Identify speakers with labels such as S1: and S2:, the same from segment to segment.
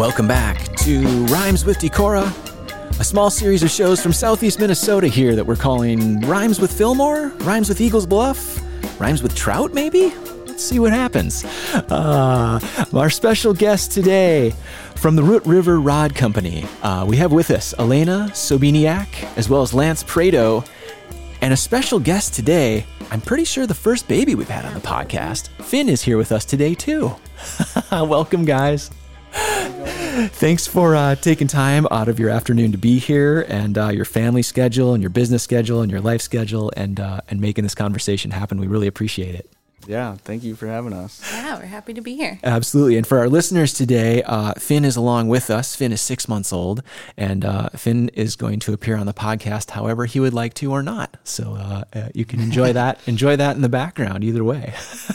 S1: Welcome back to Rhymes with Decorah, a small series of shows from southeast Minnesota here that we're calling Rhymes with Fillmore, Rhymes with Eagles Bluff, Rhymes with Trout, maybe? Let's see what happens. Uh, our special guest today from the Root River Rod Company, uh, we have with us Alayna Sobieniak as well as Lance Prado. And a special guest today, I'm pretty sure the first baby we've had on the podcast. Finn is here with us today, too. Welcome, guys. Thanks for uh, taking time out of your afternoon to be here and uh, your family schedule and your business schedule and your life schedule and, uh, and making this conversation happen. We really appreciate it.
S2: Yeah, thank you for having us.
S3: Yeah, we're happy to be here.
S1: Absolutely. And for our listeners today, uh, Finn is along with us. Finn is six months old, and uh, Finn is going to appear on the podcast however he would like to or not. So uh, uh you can enjoy that. enjoy that in the background, either way.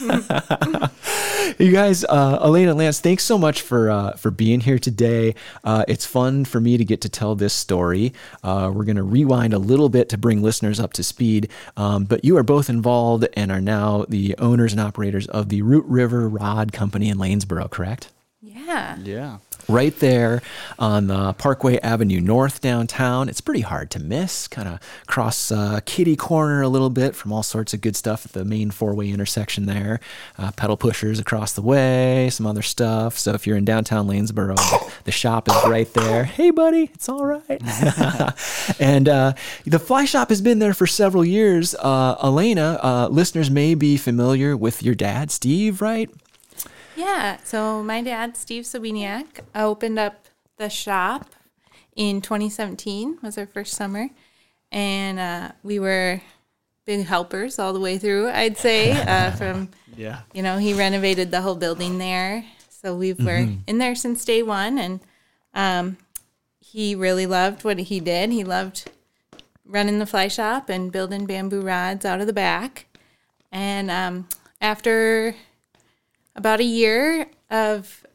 S1: you guys, uh, Alayna Lance, thanks so much for uh, for being here today. Uh, it's fun for me to get to tell this story. Uh, we're going to rewind a little bit to bring listeners up to speed. Um, but you are both involved and are now the owners and operators of the Root River Rod Company in Lanesboro, correct?
S3: Yeah.
S2: Yeah
S1: right there on the Parkway Avenue North downtown. It's pretty hard to miss. Kind of cross uh, Kitty Corner a little bit from all sorts of good stuff at the main four way intersection there. Uh, pedal pushers across the way, some other stuff. So if you're in downtown Lanesboro, the shop is right there. Hey, buddy, it's all right. and uh, the fly shop has been there for several years. Uh, Alayna, uh, listeners may be familiar with your dad, Steve, right?
S3: Yeah. So my dad, Steve Sobieniak, opened up the shop in 2017. Was our first summer, and uh, we were big helpers all the way through. I'd say uh, from yeah, you know, he renovated the whole building there, so we were mm-hmm. in there since day one, and um, he really loved what he did. He loved running the fly shop and building bamboo rods out of the back, and um, after about a year of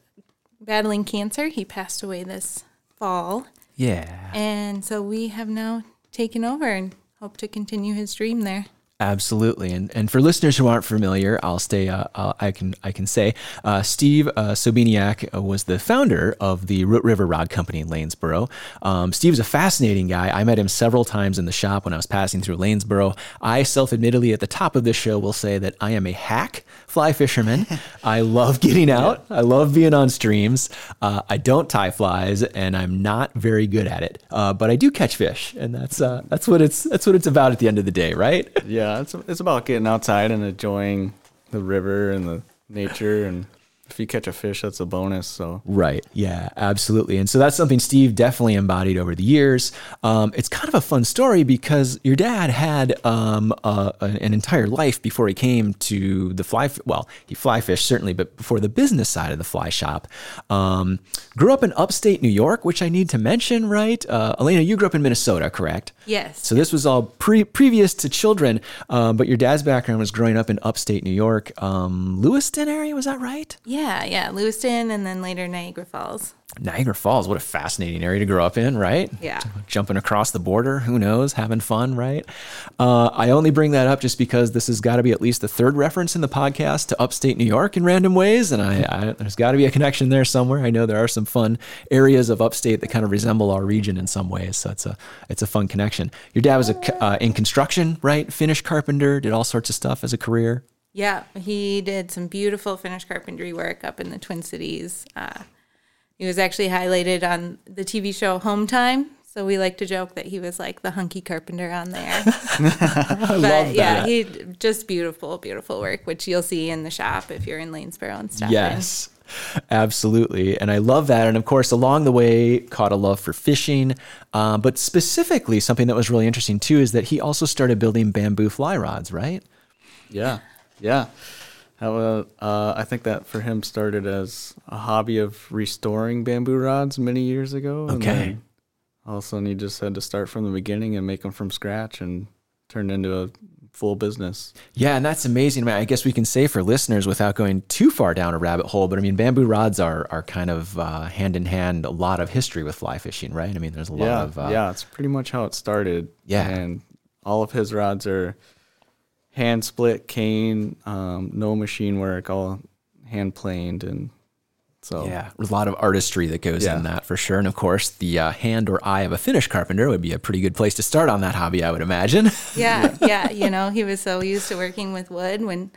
S3: battling cancer. He passed away this fall.
S1: Yeah.
S3: And so we have now taken over and hope to continue his dream there.
S1: Absolutely, and and for listeners who aren't familiar, I'll stay. Uh, uh, I can I can say uh, Steve uh, Sobieniak uh, was the founder of the Root River Rod Company in Lanesboro. Um, Steve's a fascinating guy. I met him several times in the shop when I was passing through Lanesboro. I self-admittedly at the top of this show will say that I am a hack fly fisherman. I love getting out. I love being on streams. Uh, I don't tie flies, and I'm not very good at it. but I do catch fish, and that's that's what it's that's what it's about at the end of the day, right?
S2: Yeah it's it's about getting outside and enjoying the river and the nature and if you catch a fish, that's a bonus. So
S1: right, yeah, absolutely. And so that's something Steve definitely embodied over the years. Um, it's kind of a fun story because your dad had um, a, an entire life before he came to the fly. Well, he fly fished certainly, but before the business side of the fly shop. Um, grew up in upstate New York, which I need to mention, right? Uh, Alayna, you grew up in Minnesota, correct?
S3: Yes.
S1: So this was all pre- previous to children, um, but your dad's background was growing up in upstate New York, um, Lewiston area. Was that right?
S3: Yeah, yeah, yeah. Lewiston, and then later Niagara Falls.
S1: Niagara Falls, what a fascinating area to grow up in, right?
S3: Yeah.
S1: Jumping across the border, who knows, having fun, right? Uh, I only bring that up just because this has got to be at least the third reference in the podcast to upstate New York in random ways. And I, I there's got to be a connection there somewhere. I know there are some fun areas of upstate that kind of resemble our region in some ways. So it's a, it's a fun connection. Your dad was a, uh, in construction, right? Finish carpenter, did all sorts of stuff as a career.
S3: Yeah, he did some beautiful finish carpentry work up in the Twin Cities. Uh, he was actually highlighted on the TV show Hometime. So we like to joke that he was like the hunky carpenter on there. but yeah, he just beautiful, beautiful work, which you'll see in the shop if you're in Lanesboro and stuff.
S1: Yes. Absolutely. And I love that. And of course, along the way, caught a love for fishing. Uh, but specifically, something that was really interesting too is that he also started building bamboo fly rods, right?
S2: Yeah. Yeah. Uh, I think that for him started as a hobby of restoring bamboo rods many years ago.
S1: Okay.
S2: all of a sudden, he just had to start from the beginning and make them from scratch and turned into a full business.
S1: Yeah, and that's amazing. I, mean, I guess we can say for listeners without going too far down a rabbit hole, but I mean, bamboo rods are are kind of uh, hand in hand a lot of history with fly fishing, right? I mean, there's a lot
S2: yeah,
S1: of uh,
S2: yeah, it's pretty much how it started.
S1: Yeah,
S2: and all of his rods are hand split cane, um, no machine work, all hand planed, and So
S1: Yeah, a lot of artistry that goes
S2: Yeah.
S1: in that for sure. And of course, the uh, hand or eye of a finish carpenter would be a pretty good place to start on that hobby, I would imagine.
S3: Yeah, yeah. You know, he was so used to working with wood. When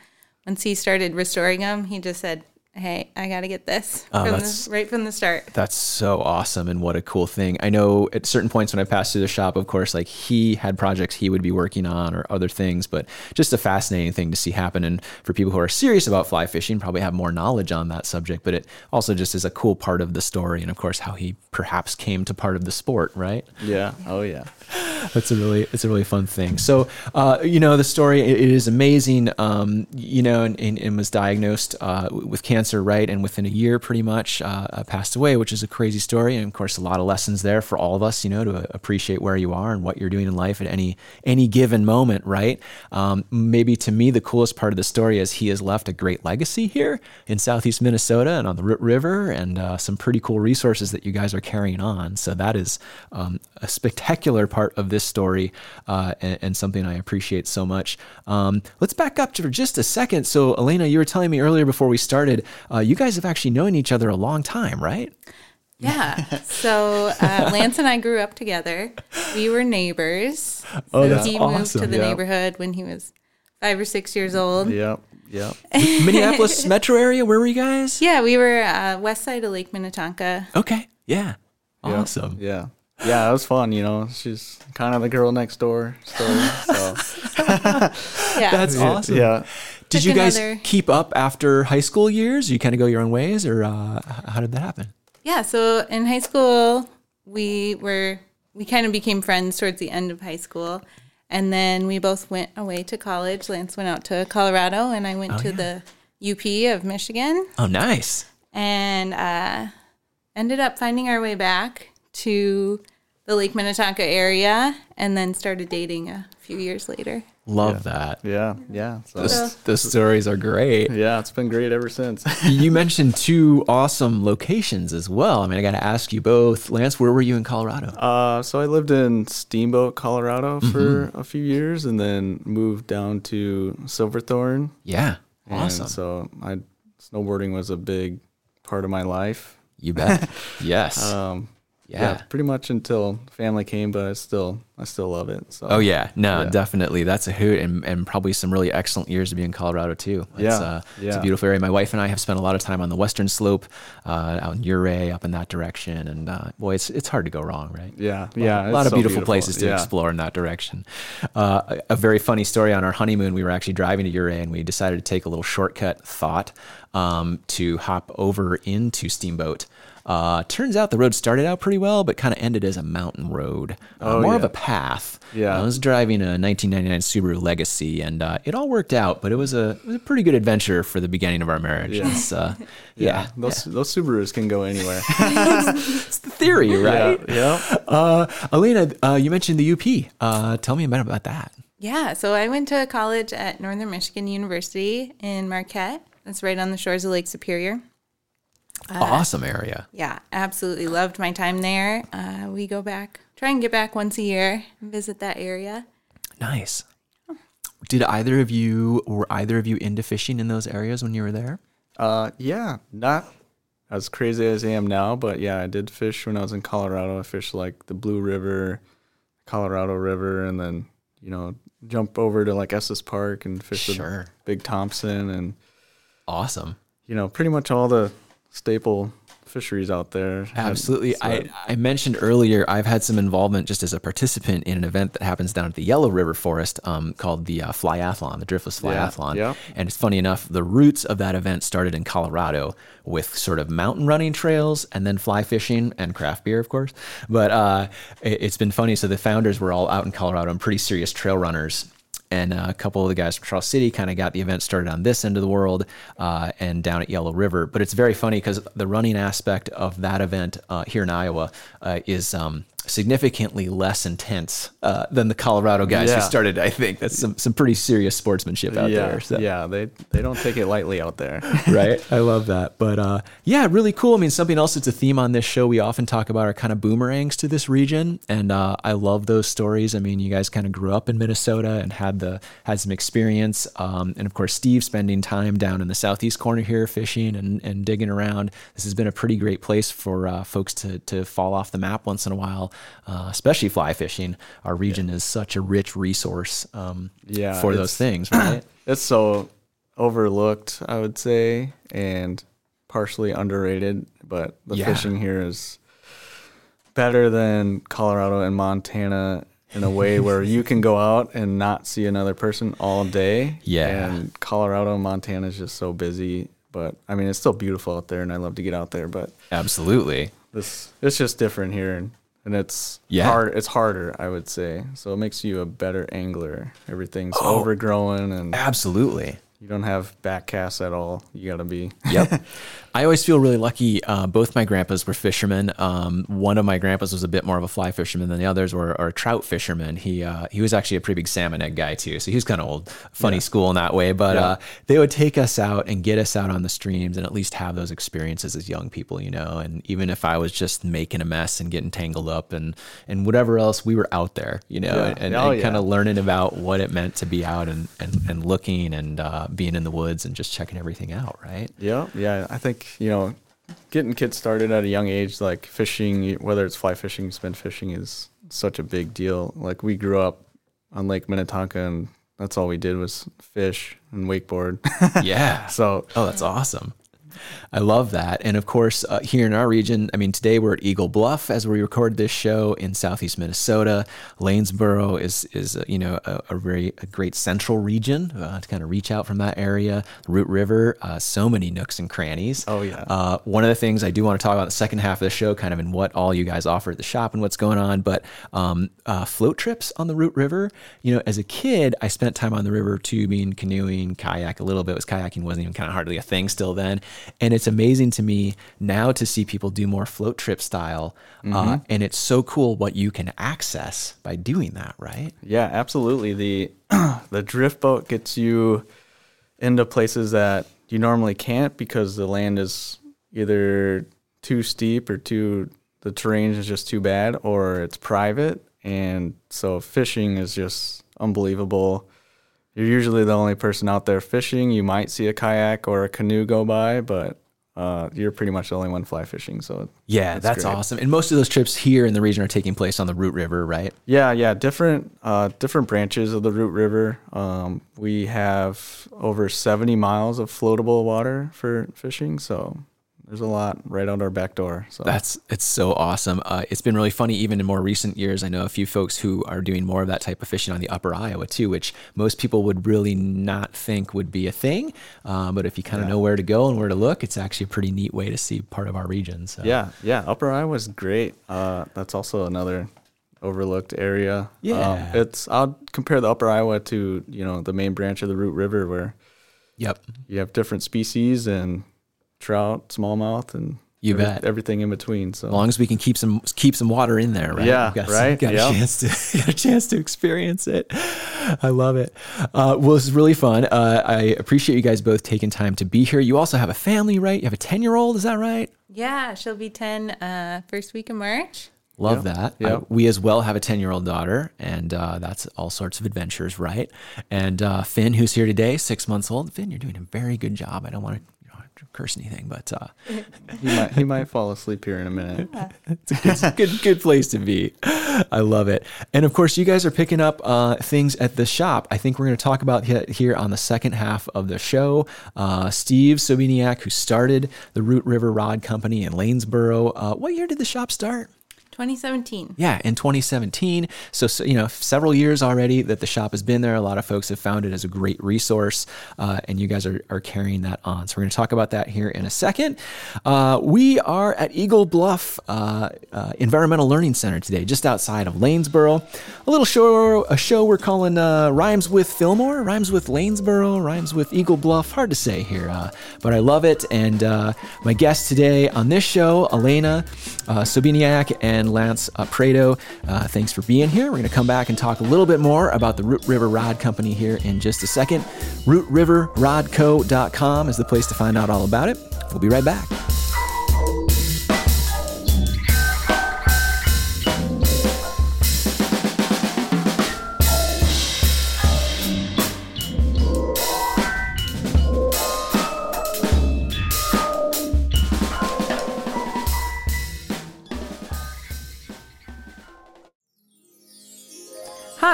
S3: once he started restoring them, he just said, "Hey, I got to get this
S1: Oh,
S3: from
S1: that's-
S3: the, right from the start."
S1: That's so awesome and what a cool thing. I know at certain points when I passed through the shop, of course, like he had projects he would be working on or other things, but just a fascinating thing to see happen. And for people who are serious about fly fishing, probably have more knowledge on that subject, but it also just is a cool part of the story. And of course, how he perhaps came to part of the sport, right?
S2: yeah, oh yeah,
S1: That's a really it's a really fun thing. So uh, you know the story it, it is amazing. Um, you know, and, and, and was diagnosed uh, with cancer, right? And within a year, pretty much uh, uh, passed away, which is a crazy story. And of course, a lot of lessons there for all of us. You know, to appreciate where you are and what you're doing in life at any any given moment, right? Um, maybe to me, the coolest part of the story is he has left a great legacy here in Southeast Minnesota and on the Root River, and uh, some pretty cool resources that you guys are carrying on. So that is um, a spectacular part of this story uh, and, and something I appreciate so much. Um, let's back up for just a second. So, Alayna, you were telling me earlier before we started, uh, you guys have actually known each other a long time, right?
S3: Yeah. So uh, Lance and I grew up together. We were neighbors.
S1: Oh,
S3: So
S1: that's
S3: he moved to the
S2: Yeah.
S3: neighborhood when he was five or six years old.
S2: yep, yep.
S1: Minneapolis metro area. Where were you guys?
S3: Yeah, we were uh, west side of Lake Minnetonka.
S1: Okay. Yeah.
S2: Yeah,
S1: Awesome.
S2: Yeah. Yeah, it was fun, you know. She's kind of the girl next door story. So
S3: Yeah.
S1: That's awesome.
S2: yeah.
S1: Did
S3: Took
S1: you guys
S3: another-
S1: keep up after high school years? You kind of go your own ways, or uh, how did that happen?
S3: Yeah, so in high school, we were we kind of became friends towards the end of high school, and then we both went away to college. Lance went out to Colorado, and I went to the UP of Michigan,
S1: Oh, nice.
S3: and uh, ended up finding our way back to the Lake Minnetonka area, and then started dating a few years later.
S1: Love that.
S2: Yeah. Yeah. So,
S1: Those, those stories are great.
S2: yeah, it's been great ever since.
S1: you mentioned two awesome locations as well. I mean, I got to ask you both. Lance, where were you in Colorado?
S2: Uh, so I lived in Steamboat, Colorado for
S1: Mm-hmm.
S2: a few years and then moved down to Silverthorne.
S1: yeah.
S2: And
S1: Awesome.
S2: So I snowboarding was a big part of my life.
S1: You bet. yes.
S2: Um,
S1: yeah.
S2: yeah. pretty much until family came, but I still I still love it. So
S1: Oh yeah, no,
S2: Yeah.
S1: definitely. That's a hoot, and, and probably some really excellent years to be in Colorado too. It's,
S2: Yeah,
S1: uh, it's a beautiful area. My wife and I have spent a lot of time on the western slope, uh, out in Ouray, up in that direction, and uh, boy, it's it's hard to go wrong, right?
S2: yeah, yeah,
S1: a lot of
S2: so
S1: beautiful, places to
S2: Yeah.
S1: explore in that direction. Uh, a, a very funny story on our honeymoon, we were actually driving to Ouray and we decided to take a little shortcut thought um, to hop over into Steamboat. Uh, turns out the road started out pretty well, but kind of ended as a mountain road, uh,
S2: Oh,
S1: more of a path.
S2: Yeah.
S1: I was driving a 1999 Subaru Legacy, and uh, it all worked out. But it was a it was a pretty good adventure for the beginning of our marriage.
S2: Yeah.
S1: It's, uh, yeah,
S2: Those those Subarus can go anywhere.
S1: it's the theory, right?
S2: Yeah. yeah.
S1: Uh, Alayna, uh, you mentioned the UP. Uh, tell me a bit about that.
S3: Yeah, so I went to college at Northern Michigan University in Marquette. That's right on the shores of Lake Superior.
S1: Awesome area.
S3: Yeah, absolutely loved my time there. Uh, we go back, try and get back once a year and visit that area.
S1: Nice. Did either of you were either of you into fishing in those areas when you were there?
S2: Uh, yeah, not as crazy as I am now, but yeah, I did fish when I was in Colorado. I fished like the Blue River, Colorado River, and then you know jump over to like Estes Park and fish
S1: Sure.
S2: with Big Thompson, and
S1: Awesome.
S2: you know pretty much all the staple fisheries out there.
S1: Absolutely.
S2: So-
S1: I, I mentioned earlier I've had some involvement just as a participant in an event that happens down at the Yellow River Forest um, called the uh, Flyathlon, the Driftless
S2: Yeah,
S1: Flyathlon.
S2: yeah.
S1: And it's funny enough, the roots of that event started in Colorado with sort of mountain running trails and then fly fishing and craft beer, of course. But uh, it, it's been funny. So the founders were all out in Colorado and pretty serious trail runners and a couple of the guys from Charles City kind of got the event started on this end of the world uh, and down at Yellow River. But it's very funny because the running aspect of that event uh, here in Iowa uh, is um, significantly less intense uh, than the Colorado guys who started. I think that's some some pretty serious sportsmanship out
S2: yeah,
S1: there. So.
S2: yeah, they they don't take it lightly out there.
S1: right? I love that. But uh, yeah, really cool. I mean, something else that's a theme on this show we often talk about are kind of boomerangs to this region, and uh, I love those stories. I mean, you guys kind of grew up in Minnesota and had the had some experience, um, and of course, Steve spending time down in the southeast corner here fishing and, and digging around. This has been a pretty great place for uh, folks to to fall off the map once in a while, uh, especially fly fishing. Our region is such a rich resource um,
S2: Yeah,
S1: for those things, right?
S2: It's so overlooked, I would say, and partially underrated. But the
S1: Yeah.
S2: fishing here is better than Colorado and Montana in a way where you can go out and not see another person all day.
S1: Yeah.
S2: And Colorado and Montana is just so busy. But I mean, it's still beautiful out there, and I love to get out there. But
S1: Absolutely.
S2: this it's just different here, and, and it's
S1: Yeah.
S2: hard. It's harder, I would say. So it makes you a better angler. Everything's
S1: Oh.
S2: overgrown, and
S1: Absolutely.
S2: you don't have back casts at all. You got to be.
S1: Yep. I always feel really lucky. Uh, both my grandpas were fishermen. Um, one of my grandpas was a bit more of a fly fisherman than the others were, a trout fisherman. He uh, he was actually a pretty big salmon egg guy too. So he was kind of old, funny school in that way. But
S2: Yeah.
S1: uh, they would take us out and get us out on the streams and at least have those experiences as young people, you know. And even if I was just making a mess and getting tangled up and and whatever else, we were out there, you know,
S2: Yeah.
S1: and,
S2: Oh,
S1: and kind
S2: yeah.
S1: of learning about what it meant to be out and and, and looking and uh, being in the woods and just checking everything out, right?
S2: Yeah, yeah. I think you know, getting kids started at a young age, like fishing, whether it's fly fishing, spin fishing, is such a big deal. Like we grew up on Lake Minnetonka, and that's all we did was fish and wakeboard.
S1: Yeah.
S2: so
S1: Oh, that's awesome. I love that. And of course, uh, here in our region, I mean, today we're at Eagle Bluff as we record this show in southeast Minnesota. Lanesboro is is uh, you know a, a very a great central region uh, to kind of reach out from that area. Root River, uh, so many nooks and crannies.
S2: Oh, yeah.
S1: Uh, one of the things I do want to talk about in the second half of the show, kind of in what all you guys offer at the shop and what's going on, but um, uh, float trips on the Root River. You know, as a kid, I spent time on the river tubing, canoeing, kayak a little bit. Was kayaking wasn't even kind of hardly a thing still then, and it's amazing to me now to see people do more float trip style, uh, and it's so cool what you can access by doing that, right?
S2: yeah, absolutely. The the drift boat gets you into places that you normally can't because the land is either too steep or too the terrain is just too bad or it's private and so fishing is just unbelievable you're usually the only person out there fishing you might see a kayak or a canoe go by but uh, you're pretty much the only one fly fishing so
S1: Yeah, that's,
S2: great.
S1: awesome. And most of those trips here in the region are taking place on the Root River, right?
S2: Yeah, yeah, different uh, different branches of the Root River. Um, we have over 70 miles of floatable water for fishing, so there's a lot right out our back door. So
S1: That's it's so awesome. Uh, it's been really funny, even in more recent years. I know a few folks who are doing more of that type of fishing on the Upper Iowa too, which most people would really not think would be a thing. Um, but if you kind of know where to go and where to look, it's actually a pretty neat way to see part of our region. So.
S2: yeah, yeah, Upper Iowa's great. Uh, that's also another overlooked area.
S1: Yeah.
S2: um, it's I'll compare the Upper Iowa to you know the main branch of the Root River where
S1: Yep.
S2: you have different species and trout, smallmouth, and
S1: You
S2: every-
S1: bet.
S2: everything in between. So
S1: As long as we can keep some keep some water in there, right?
S2: Yeah,
S1: We've got,
S2: right,
S1: Got
S2: yep.
S1: a chance to got a chance to experience it. I love it. Uh, well, this is really fun. Uh, I appreciate you guys both taking time to be here. You also have a family, right? You have a ten year old, is that right?
S3: Yeah, she'll be 10 uh, first week of March.
S1: Love
S2: Yep,
S1: that.
S2: yep.
S1: I- we as well have a 10 year old daughter, and uh, that's all sorts of adventures, right? And uh, Finn, who's here today, six months old. Finn, you're doing a very good job. I don't want to you know, curse anything, but uh,
S2: he might he might fall asleep here in a minute.
S1: it's a good, good, good place to be. I love it. And of course, you guys are picking up uh, things at the shop. I think we're going to talk about he- here on the second half of the show. Uh, Steve Sobieniak, who started the Root River Rod Company in Lanesboro. Uh, what year did the shop start?
S3: 2017.
S1: Yeah, in 2017. So, so, you know, several years already that the shop has been there. A lot of folks have found it as a great resource, uh, and you guys are, are carrying that on. So, we're going to talk about that here in a second. Uh, we are at Eagle Bluff uh, uh, Environmental Learning Center today, just outside of Lanesboro. A little show, a show we're calling uh, Rhymes with Fillmore, Rhymes with Lanesboro, Rhymes with Eagle Bluff. Hard to say here, uh, but I love it. And my guest today on this show, Alayna Sobieniak and Lance uh, Prado, uh, thanks for being here. We're going to come back and talk a little bit more about the Root River Rod Company here in just a second. RootRiverRodCo.com is the place to find out all about it. We'll be right back.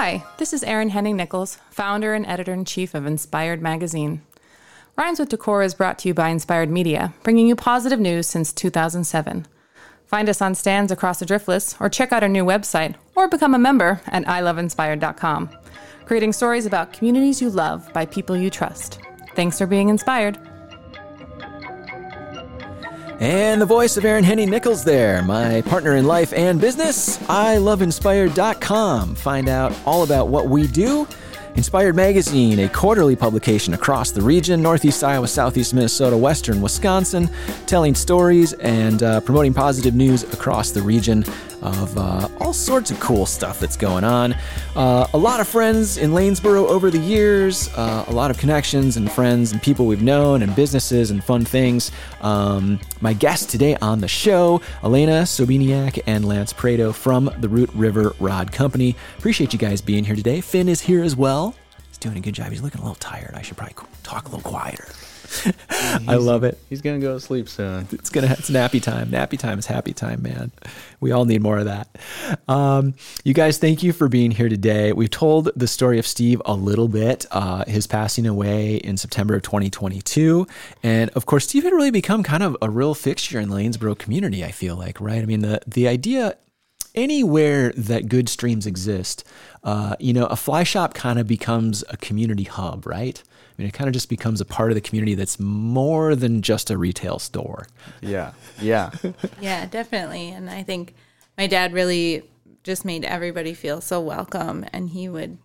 S4: Hi, this is Aryn Henning Nichols, founder and editor in chief of Inspired Magazine. Rhymes with Decor is brought to you by Inspired Media, bringing you positive news since 2007. Find us on stands across the Driftless, or check out our new website, or become a member at iloveinspired.com, creating stories about communities you love by people you trust. Thanks for being inspired.
S1: And the voice of Aryn Henning Nichols there, my partner in life and business, I iloveinspired.com. Find out all about what we do. Inspired Magazine, a quarterly publication across the region, Northeast Iowa, Southeast Minnesota, Western Wisconsin, telling stories and uh, promoting positive news across the region of uh, all sorts of cool stuff that's going on. Uh, a lot of friends in Lanesboro over the years, uh, a lot of connections and friends and people we've known and businesses and fun things. Um, my guests today on the show, Alayna Sobieniak and Lance Prado from the Root River Rod Company. Appreciate you guys being here today. Finn is here as well. He's doing a good job. He's looking a little tired. I should probably talk a little quieter. I love it.
S2: He's gonna go to sleep soon.
S1: It's gonna it's nappy time. Nappy time is happy time, man. We all need more of that. Um, you guys, thank you for being here today. We've told the story of Steve a little bit. Uh, his passing away in September of 2022, and of course, Steve had really become kind of a real fixture in the Lanesboro community. I feel like, right? I mean, the the idea anywhere that good streams exist, uh, you know, a fly shop kind of becomes a community hub, right? I mean, it kind of just becomes a part of the community that's more than just a retail store.
S2: Yeah, yeah,
S3: Yeah, definitely. And I think my dad really just made everybody feel so welcome. And he would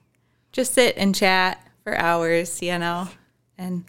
S3: just sit and chat for hours, you know, and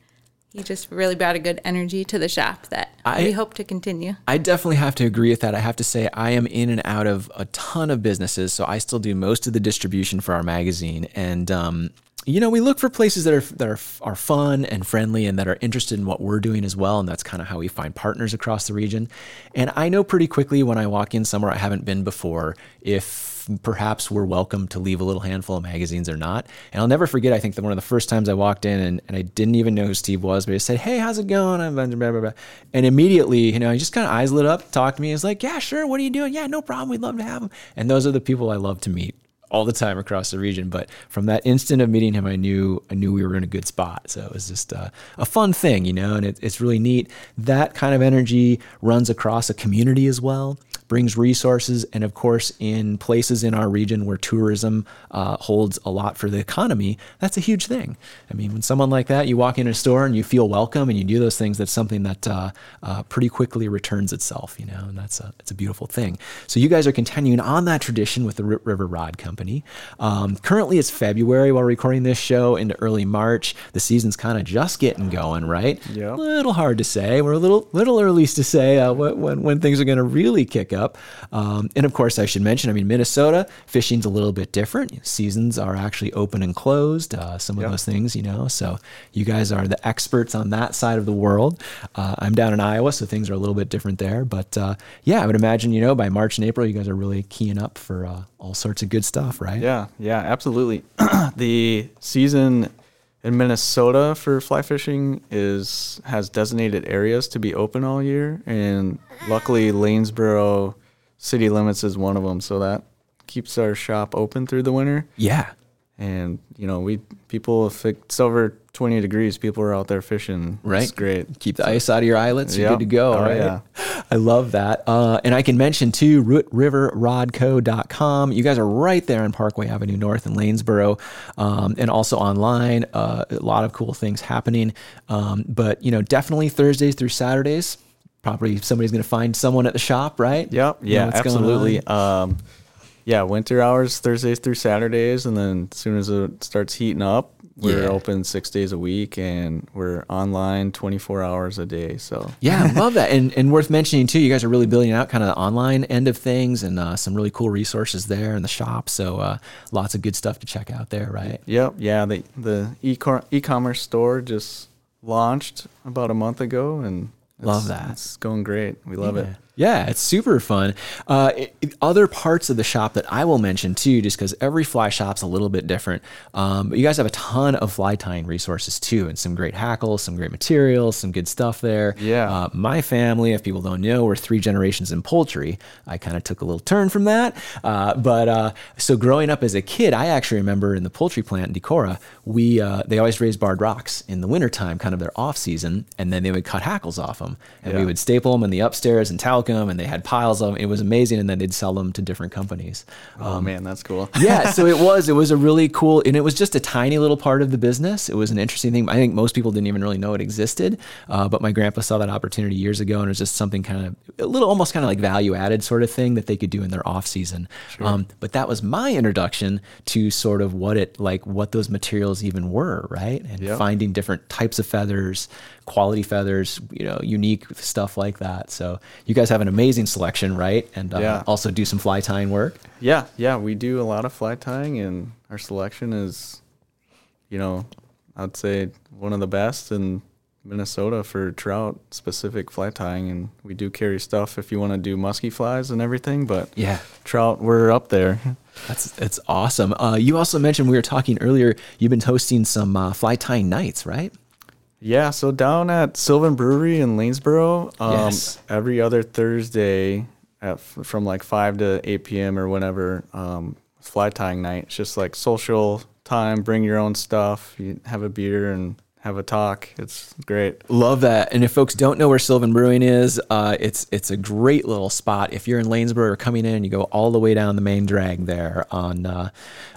S3: he just really brought a good energy to the shop that
S1: I-
S3: we hope to continue.
S1: I definitely have to agree with that. I have to say, I am in and out of a ton of businesses, so I still do most of the distribution for our magazine. And um, you know, we look for places that are that are are fun and friendly, and that are interested in what we're doing as well. And that's kind of how we find partners across the region. And I know pretty quickly when I walk in somewhere I haven't been before if perhaps we're welcome to leave a little handful of magazines or not. And I'll never forget, I think that one of the first times I walked in and, and I didn't even know who Steve was, but he said, Hey, how's it going? I'm blah, blah, blah. And immediately, you know, he just kind of eyes lit up, talked to me. He's like, Yeah, sure. What are you doing? Yeah, no problem. We'd love to have him. And those are the people I love to meet all the time across the region. But from that instant of meeting him, I knew I knew we were in a good spot. So it was just uh, a fun thing, you know, and it, it's really neat. That kind of energy runs across a community as well. Brings resources, and of course, in places in our region where tourism uh, holds a lot for the economy, that's a huge thing. I mean, when someone like that, you walk in a store and you feel welcome, and you do those things, that's something that uh, uh, pretty quickly returns itself, you know, and that's a it's a beautiful thing. So you guys are continuing on that tradition with the Root River Rod Company. Um, currently, it's February while recording this show into early March. The season's kind of just getting going, right?
S2: Yeah.
S1: A Little hard to say. We're a little little early to say uh, when, when when things are going to really kick up. Um, and of course, I should mention, I mean, Minnesota fishing's a little bit different. Seasons are actually open and closed. Uh, some of
S2: Yep.
S1: those things, you know. So you guys are the experts on that side of the world. Uh, I'm down in Iowa, so things are a little bit different there. But uh, yeah, I would imagine, you know, by March and April, you guys are really keying up for uh, all sorts of good stuff, right?
S2: yeah, yeah. Absolutely. the season in Minnesota for fly fishing is has designated areas to be open all year, and luckily Lanesboro city limits is one of them, so that keeps our shop open through the winter.
S1: Yeah.
S2: And you know, we people if it's over 20 degrees, people are out there fishing.
S1: Right.
S2: It's great.
S1: Keep the ice out of your eyelets. You're
S2: Yep.
S1: good to go.
S2: Oh,
S1: right?
S2: yeah.
S1: I love that. Uh, and I can mention too, rootriverrodco.com. You guys are right there on Parkway Avenue North in Lanesboro, um, and also online. Uh, a lot of cool things happening. Um, but you know, definitely Thursdays through Saturdays. Probably somebody's going to find someone at the shop, right?
S2: Yep. Yeah.
S1: what's going
S2: absolutely. Um, Yeah, winter hours Thursdays through Saturdays, and then as soon as it starts heating up, we're
S1: Yeah.
S2: open six days a week, and we're online 24 hours a day. So
S1: Yeah, I love that. And and worth mentioning too, you guys are really building out kind of the online end of things and uh, some really cool resources there in the shop. So uh, lots of good stuff to check out there, right?
S2: Yep. Yeah. The the e e-commerce store just launched about a month ago, and it's,
S1: Love that.
S2: It's going great. We love it.
S1: Yeah, it's super fun. Uh, it- it- other parts of the shop that I will mention too, just because every fly shop's a little bit different. Um, but you guys have a ton of fly tying resources too, and some great hackles, some great materials, some good stuff there.
S2: Yeah.
S1: Uh, my family, if people don't know, we're three generations in poultry. I kind of took a little turn from that. Uh, but uh, so growing up as a kid, I actually remember in the poultry plant in Decorah, we uh, they always raised barred rocks in the wintertime, kind of their off season, and then they would cut hackles off them, and we would staple them in the upstairs and talc them, and they had piles of them. It was amazing, and then they'd sell them to different companies.
S2: Oh man, that's cool.
S1: yeah, so it was. It was a really cool, and it was just a tiny little part of the business. It was an interesting thing. I think most people didn't even really know it existed, uh, but my grandpa saw that opportunity years ago, and it was just something kind of a little, almost kind of like value added sort of thing that they could do in their off season. Um, but that was my introduction to sort of what it like, what those materials even were, right? And
S2: Yep.
S1: finding different types of feathers, quality feathers, you know, unique stuff like that. So you guys have an amazing selection, right? And uh,
S2: Yeah.
S1: also do some fly tying work.
S2: Yeah, yeah, we do a lot of fly tying, and our selection is, you know, I'd say one of the best in Minnesota for trout specific fly tying, and we do carry stuff if you want to do musky flies and everything. But
S1: Yeah.
S2: trout, we're up there.
S1: That's that's awesome. Uh, you also mentioned we were talking earlier. You've been hosting some uh, fly tying nights, right?
S2: Yeah, so down at Sylvan Brewery in Lanesboro, um,
S1: Yes.
S2: every other Thursday at f- from like five to eight p.m. or whenever, um, fly tying night. It's just like social time. Bring your own stuff. You have a beer and have a talk. It's great.
S1: Love that. And if folks don't know where Sylvan Brewing is, uh, it's it's a great little spot. If you're in Lanesboro or coming in, you go all the way down the main drag there on uh,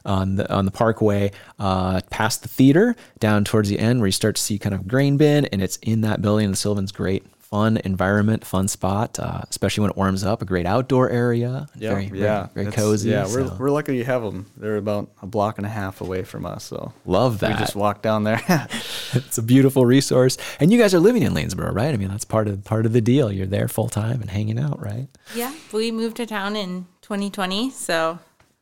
S1: on the on the Parkway, uh, past the theater, down towards the end where you start to see kind of grain bin, and it's in that building. And Sylvan's great. Fun environment, fun spot, uh, especially when it warms up. A great outdoor area, very, very-
S2: yeah,
S1: very,
S2: It's-
S1: cozy.
S2: Yeah, we're
S1: so
S2: we're lucky you have them. They're about a block and a half away from us, so
S1: love that.
S2: we just walk down there.
S1: it's a beautiful resource. And you guys are living in Lanesboro, right? I mean, that's part of part of the deal. You're there full time and hanging out, right?
S3: Yeah, we moved to town in 2020, so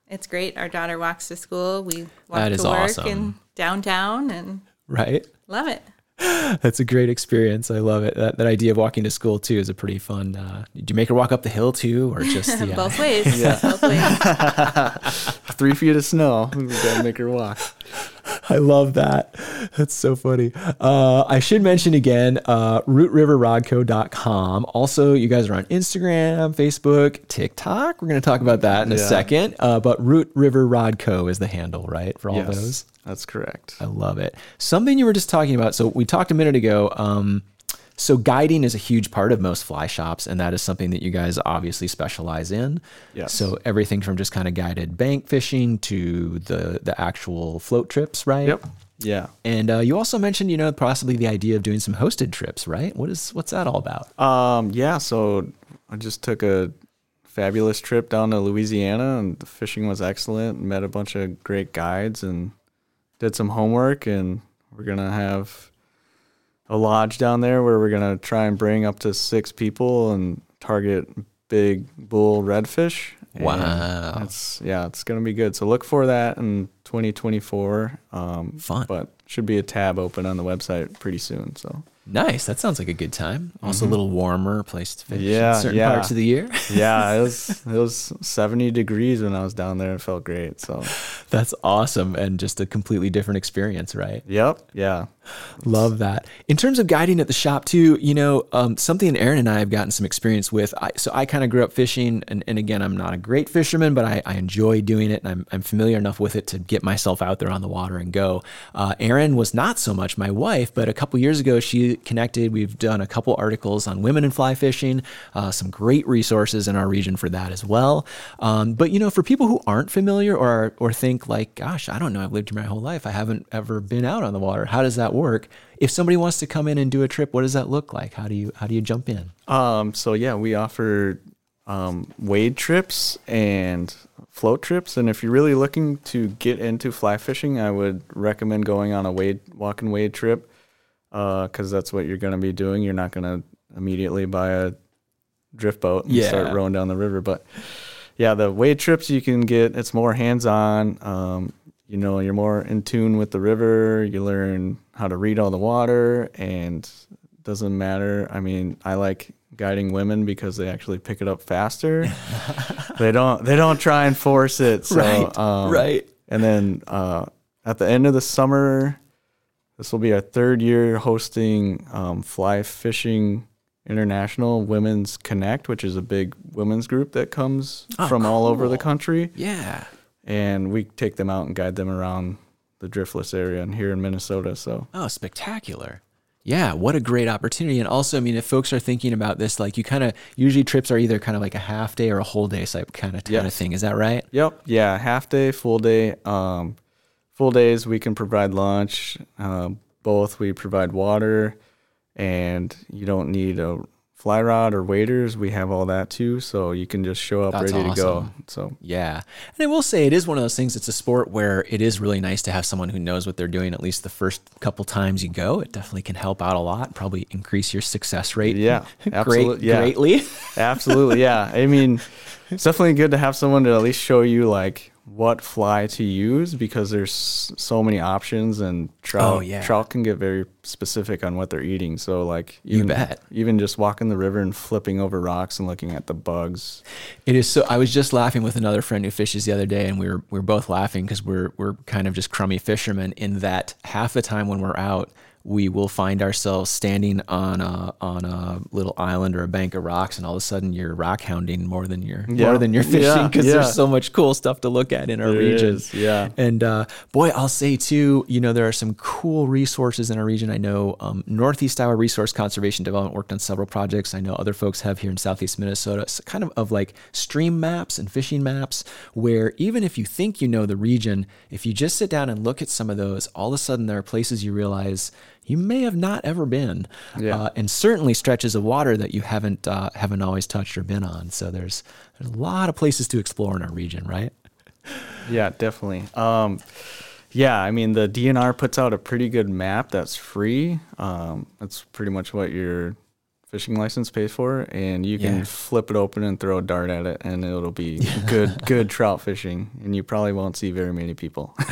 S3: it's great. Our daughter walks to school. We walk
S1: That
S3: to work
S1: awesome.
S3: in downtown and
S1: Right.
S3: love it.
S1: That's a great experience. I love it. That, that idea of walking to school too is a pretty fun. Uh, did you make her walk up the hill too, or just the, uh,
S3: Both ways. Both ways.
S2: Three feet of snow. We gotta make her walk.
S1: I love that. That's so funny. Uh, I should mention again, uh, rootriverrodco.com. Also, you guys are on Instagram, Facebook, TikTok. We're going to talk about that in a second. Uh, but Root River Rodco is the handle, right, for all
S2: yes,
S1: those?
S2: that's correct.
S1: I love it. Something you were just talking about. So we talked a minute ago. Um, so guiding is a huge part of most fly shops, and that is something that you guys obviously specialize in.
S2: Yes.
S1: So everything from just kind of guided bank fishing to the the actual float trips, right?
S2: Yep. Yeah.
S1: And uh, you also mentioned, you know, possibly the idea of doing some hosted trips, right? What is what's that all about?
S2: Um, yeah, so I just took a fabulous trip down to Louisiana and the fishing was excellent. Met a bunch of great guides and did some homework and we're gonna have a lodge down there where we're gonna try and bring up to six people and target big bull redfish.
S1: Wow.
S2: It's yeah, it's gonna be good. So look for that in 2024. Um,
S1: Fun.
S2: but should be a tab open on the website pretty soon. So
S1: Nice. That sounds like a good time. Also a little warmer place to fish
S2: Mm-hmm. Yeah,
S1: in certain
S2: yeah.
S1: parts of the year.
S2: yeah, it was it was 70 degrees when I was down there. It felt great. So,
S1: That's awesome and just a completely different experience, right?
S2: yep, yeah,
S1: Love that. In terms of guiding at the shop too, you know, um, something Aryn and I have gotten some experience with. I, so I kind of grew up fishing, and, and again, I'm not a great fisherman, but I, I enjoy doing it, and I'm, I'm familiar enough with it to get myself out there on the water and go. Uh, Aryn was not so much my wife, but a couple years ago she connected. We've done a couple articles on women in fly fishing, uh, some great resources in our region for that as well. Um, but you know, for people who aren't familiar or or think like, gosh, I don't know, I've lived here my whole life, I haven't ever been out on the water. How does that work? If somebody wants to come in and do a trip, what does that look like? How do you how do you jump in?
S2: Um, so yeah, we offer um, wade trips and float trips. And if you're really looking to get into fly fishing, I would recommend going on a wade, walk and wade trip because that's what you're going to be doing. You're not going to immediately buy a drift boat and
S1: Yeah.
S2: start rowing down the river. But yeah, the wade trips you can get, it's more hands on. Um, you know, you're more in tune with the river. You learn how to read all the water, and it doesn't matter. I mean, I like guiding women because they actually pick it up faster. they don't. They don't try and force it. So,
S1: Right,
S2: um,
S1: right.
S2: And then uh, at the end of the summer, this will be our third year hosting um, Fly Fishing International Women's Connect, which is a big women's group that comes
S1: Oh,
S2: from all over the country
S1: Yeah.
S2: And we take them out and guide them around the driftless area and here in Minnesota. So
S1: Oh, spectacular. Yeah, what a great opportunity. And also, I mean, if folks are thinking about this, like you kind of usually trips are either kind of like a half day or a whole day type kind of kind of thing. Is that right?
S2: Yep. Yeah. Half day, full day. Um, full days, we can provide lunch. Um, both, we provide water, and you don't need a fly rod or waders. We have all that too. So you can just show up
S1: That's
S2: ready to go. So
S1: Yeah. And I will say it is one of those things, it's a sport where it is really nice to have someone who knows what they're doing at least the first couple times you go. It definitely can help out a lot, probably increase your success rate.
S2: Yeah,
S1: great,
S2: yeah.
S1: greatly.
S2: absolutely. Yeah. I mean, it's definitely good to have someone to at least show you like what fly to use because there's so many options and trout
S1: Oh, yeah.
S2: trout can get very specific on what they're eating. So like
S1: You bet.
S2: even just walking the river and flipping over rocks and looking at the bugs.
S1: It is so. I was just laughing with another friend who fishes the other day, and we were we were both laughing because we're we're kind of just crummy fishermen. In that half the time when we're out, we will find ourselves standing on a on a little island or a bank of rocks, and all of a sudden you're rock hounding more than you're
S2: Yeah.
S1: more than you're fishing because
S2: yeah.
S1: there's so much cool stuff to look at in our
S2: There
S1: region.
S2: is, yeah.
S1: And uh, boy, I'll say too, you know, there are some cool resources in our region. I know um, Northeast Iowa Resource Conservation Development worked on several projects. I know other folks have here in Southeast Minnesota, s- kind of of like stream maps and fishing maps, where even if you think you know the region, if you just sit down and look at some of those, all of a sudden there are places you realize you may have not ever been,
S2: Yeah.
S1: uh, and certainly stretches of water that you haven't uh, haven't always touched or been on. So there's there's a lot of places to explore in our region, right?
S2: Yeah, definitely. Um, yeah, I mean the DNR puts out a pretty good map that's free. Um, that's pretty much what your fishing license pays for, and you can
S1: Yeah.
S2: flip it open and throw a dart at it, and it'll be good, good trout fishing. And you probably won't see very many people.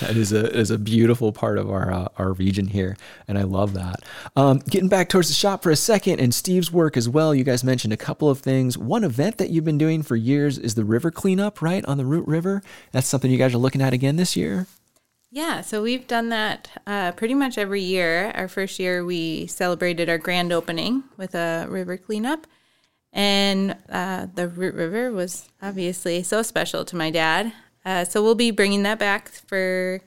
S1: That is a is a beautiful part of our uh, our region here, and I love that. Um, getting back towards the shop for a second, and Steve's work as well. You guys mentioned a couple of things. One event that you've been doing for years is the river cleanup, right on the Root River. That's something you guys are looking at again this year.
S3: Yeah, so we've done that uh, pretty much every year. Our first year, we celebrated our grand opening with a river cleanup. And uh, the Root River was obviously so special to my dad. Uh, so we'll be bringing that back for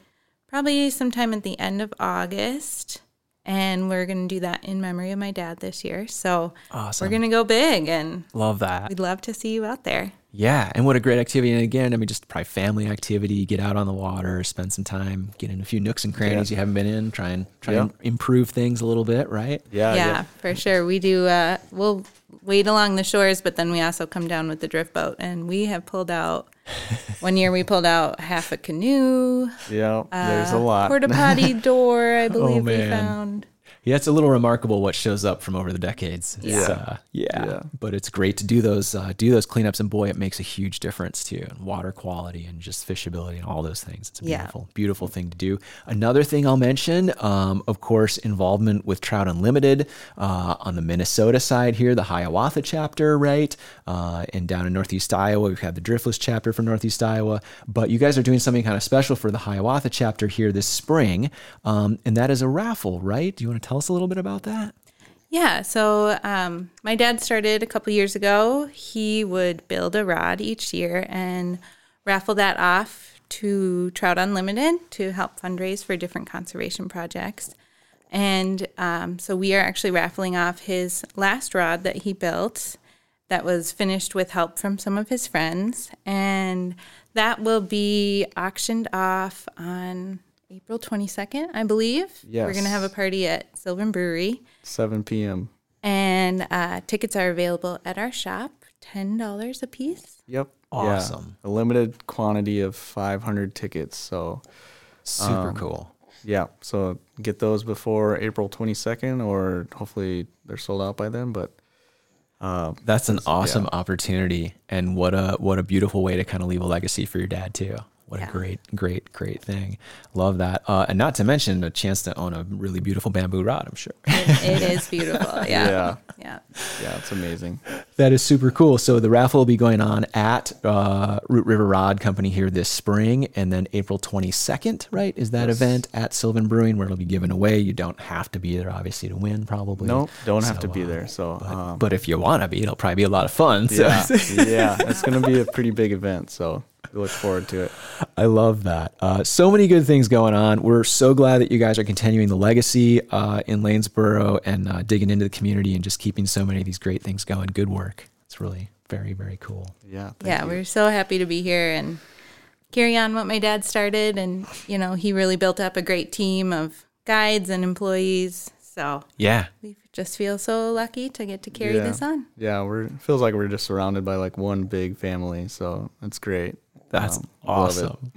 S3: probably sometime at the end of August. And we're going to do that in memory of my dad this year. So
S1: Awesome.
S3: we're going to go big and
S1: Love that.
S3: we'd love to see you out there.
S1: Yeah, and what a great activity! And again, I mean, just probably family activity. Get out on the water, spend some time, get in a few nooks and crannies you haven't been in. Try and try and improve things a little bit, right?
S2: Yeah,
S3: yeah, for sure. We do. Uh, we'll wade along the shores, but then we also come down with the drift boat, and we have pulled out. One year we pulled out half a canoe,
S2: yeah. There's
S3: uh,
S2: a lot.
S3: porta potty door. I believe we
S1: man.
S3: found.
S1: Yeah, it's a little remarkable what shows up from over the decades.
S2: Yeah.
S1: uh, yeah.
S2: Yeah.
S1: But it's great to do those uh, do those cleanups, and boy, it makes a huge difference too. And water quality and just fishability and all those things. It's a
S3: Yeah.
S1: beautiful, beautiful thing to do. Another thing I'll mention, um, of course, involvement with Trout Unlimited uh, on the Minnesota side here, the Hiawatha chapter, right? Uh, and down in Northeast Iowa, we've had the Driftless chapter from Northeast Iowa. But you guys are doing something kind of special for the Hiawatha chapter here this spring, um, and that is a raffle, right? Do you want to tell us a little bit about that?
S3: Yeah, so um, my dad started a couple years ago. He would build a rod each year and raffle that off to Trout Unlimited to help fundraise for different conservation projects. And um, so we are actually raffling off his last rod that he built that was finished with help from some of his friends. And that will be auctioned off on April 22nd, I believe. We're going to have a party at Sylvan Brewery.
S2: 7 p.m.
S3: And uh, tickets are available at our shop ten dollars a piece.
S2: Yep.
S1: Awesome.
S2: Yeah. A limited quantity of 500 tickets. So
S1: Super
S2: Um,
S1: cool.
S2: yeah, so get those before April 22nd, or hopefully they're sold out by then. But uh,
S1: That's an awesome
S2: yeah.
S1: opportunity, and what a what a beautiful way to kind of leave a legacy for your dad too. What a great, great, great thing. Love that, uh, and not to mention a chance to own a really beautiful bamboo rod. I'm sure
S3: It, it is beautiful. Yeah.
S2: yeah,
S3: Yeah.
S2: yeah, it's amazing.
S1: That is super cool. So the raffle will be going on at uh, Root River Rod Company here this spring, and then April 22nd, right? Is that
S2: Yes.
S1: event at Sylvan Brewing where it'll be given away? You don't have to be there, obviously, to win. Probably.
S2: Nope, don't have to be
S1: uh,
S2: there. So,
S1: But,
S2: um,
S1: but if you want to be, it'll probably be a lot of fun. So.
S2: yeah, yeah, it's gonna be a pretty big event. So we look forward to it.
S1: I love that. Uh, so many good things going on. We're so glad that you guys are continuing the legacy uh, in Lanesboro and uh, digging into the community and just keeping so many of these great things going. Good work. It's really very, very cool.
S2: Yeah, thank
S3: yeah,
S2: you.
S3: we're so happy to be here and carry on what my dad started. And, you know, he really built up a great team of guides and employees. So
S1: Yeah.
S3: we just feel so lucky to get to carry
S2: Yeah.
S3: this on.
S2: Yeah, we're it feels like we're just surrounded by like one big family. So it's great.
S1: That's
S2: Um, love
S1: awesome.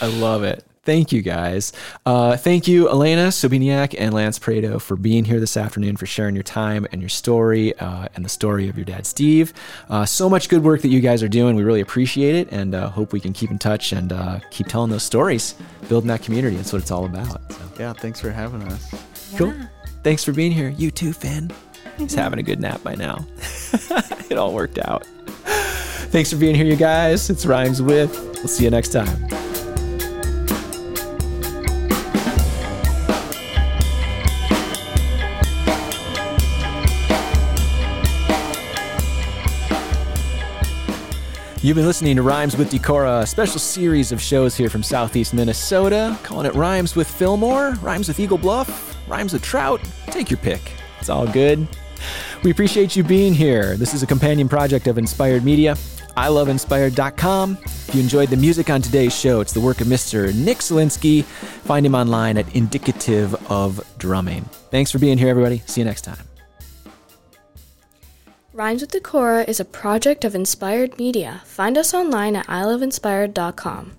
S1: I love it. Thank you guys. Uh, thank you, Alayna Sobieniak and Lance Prado, for being here this afternoon, for sharing your time and your story uh, and the story of your dad, Steve. Uh, so much good work that you guys are doing. We really appreciate it and uh, hope we can keep in touch and uh, keep telling those stories, building that community. That's what it's all about. So,
S2: Yeah, thanks for having us.
S1: Cool. Thanks for being here. You too, Finn. He's having a good nap by now. it all worked out. Thanks for being here, you guys. It's Rhymes with. We'll see you next time. You've been listening to Rhymes with Decorah, a special series of shows here from Southeast Minnesota, calling it Rhymes with Fillmore, Rhymes with Eagle Bluff, Rhymes with Trout. Take your pick. It's all good. We appreciate you being here. This is a companion project of Inspired Media. I love inspired.com. If you enjoyed the music on today's show, it's the work of Mr. Nick Zelinsky. Find him online at Indicative of Drumming. Thanks for being here, everybody. See you next time.
S5: Rhymes with Decorah is a project of Inspired Media. Find us online at iloveinspired.com.